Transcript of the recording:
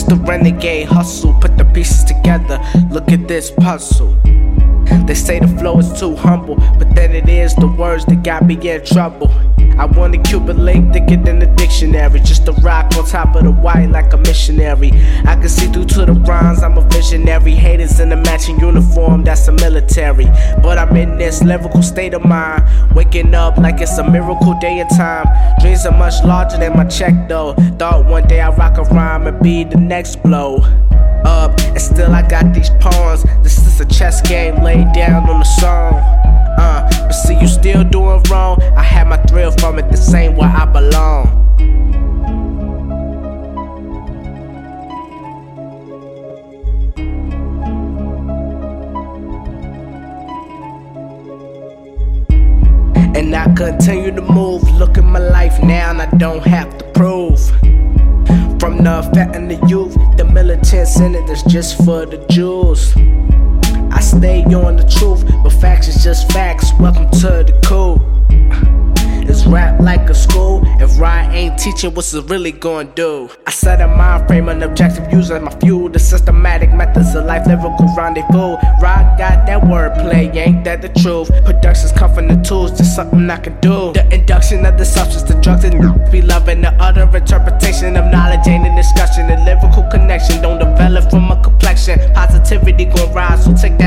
the renegade hustle, put the pieces together. Look at this puzzle. They say the flow is too humble, but then it is the words that got me in trouble. I want a Cuban link thicker than the dictionary. Just a rock on top of the white like a missionary. I can see through to the rhymes, I'm a visionary. Haters in a matching uniform, that's a military. But I'm in this lyrical state of mind. Waking up like it's a miracle day and time. Dreams are much larger than my check though. Thought one day I'd rock a rhyme and be the next blow up, and still I got these pawns. This is a chess game laid down on the song. Uh, but see, you still doing wrong. I had my thrill from it, the same where I belong. And I continue to move. Look at my life now, and I don't have to prove. From the fat and the youth, the militant senators just for the Jews. I stay on the truth, but facts is just facts. Welcome to the cool. It's rap like a school. If Ryan ain't teaching, what's it really gonna do? I set a mind frame and objective using my fuel. The systematic methods of life, lyrical rendezvous. Rock got that wordplay, ain't that the truth? Productions come from the tools, just something I can do. The induction of the substance, the drugs, and be loving the utter interpretation of knowledge ain't a discussion. The lyrical connection don't develop from a complexion. Positivity gon' rise, so take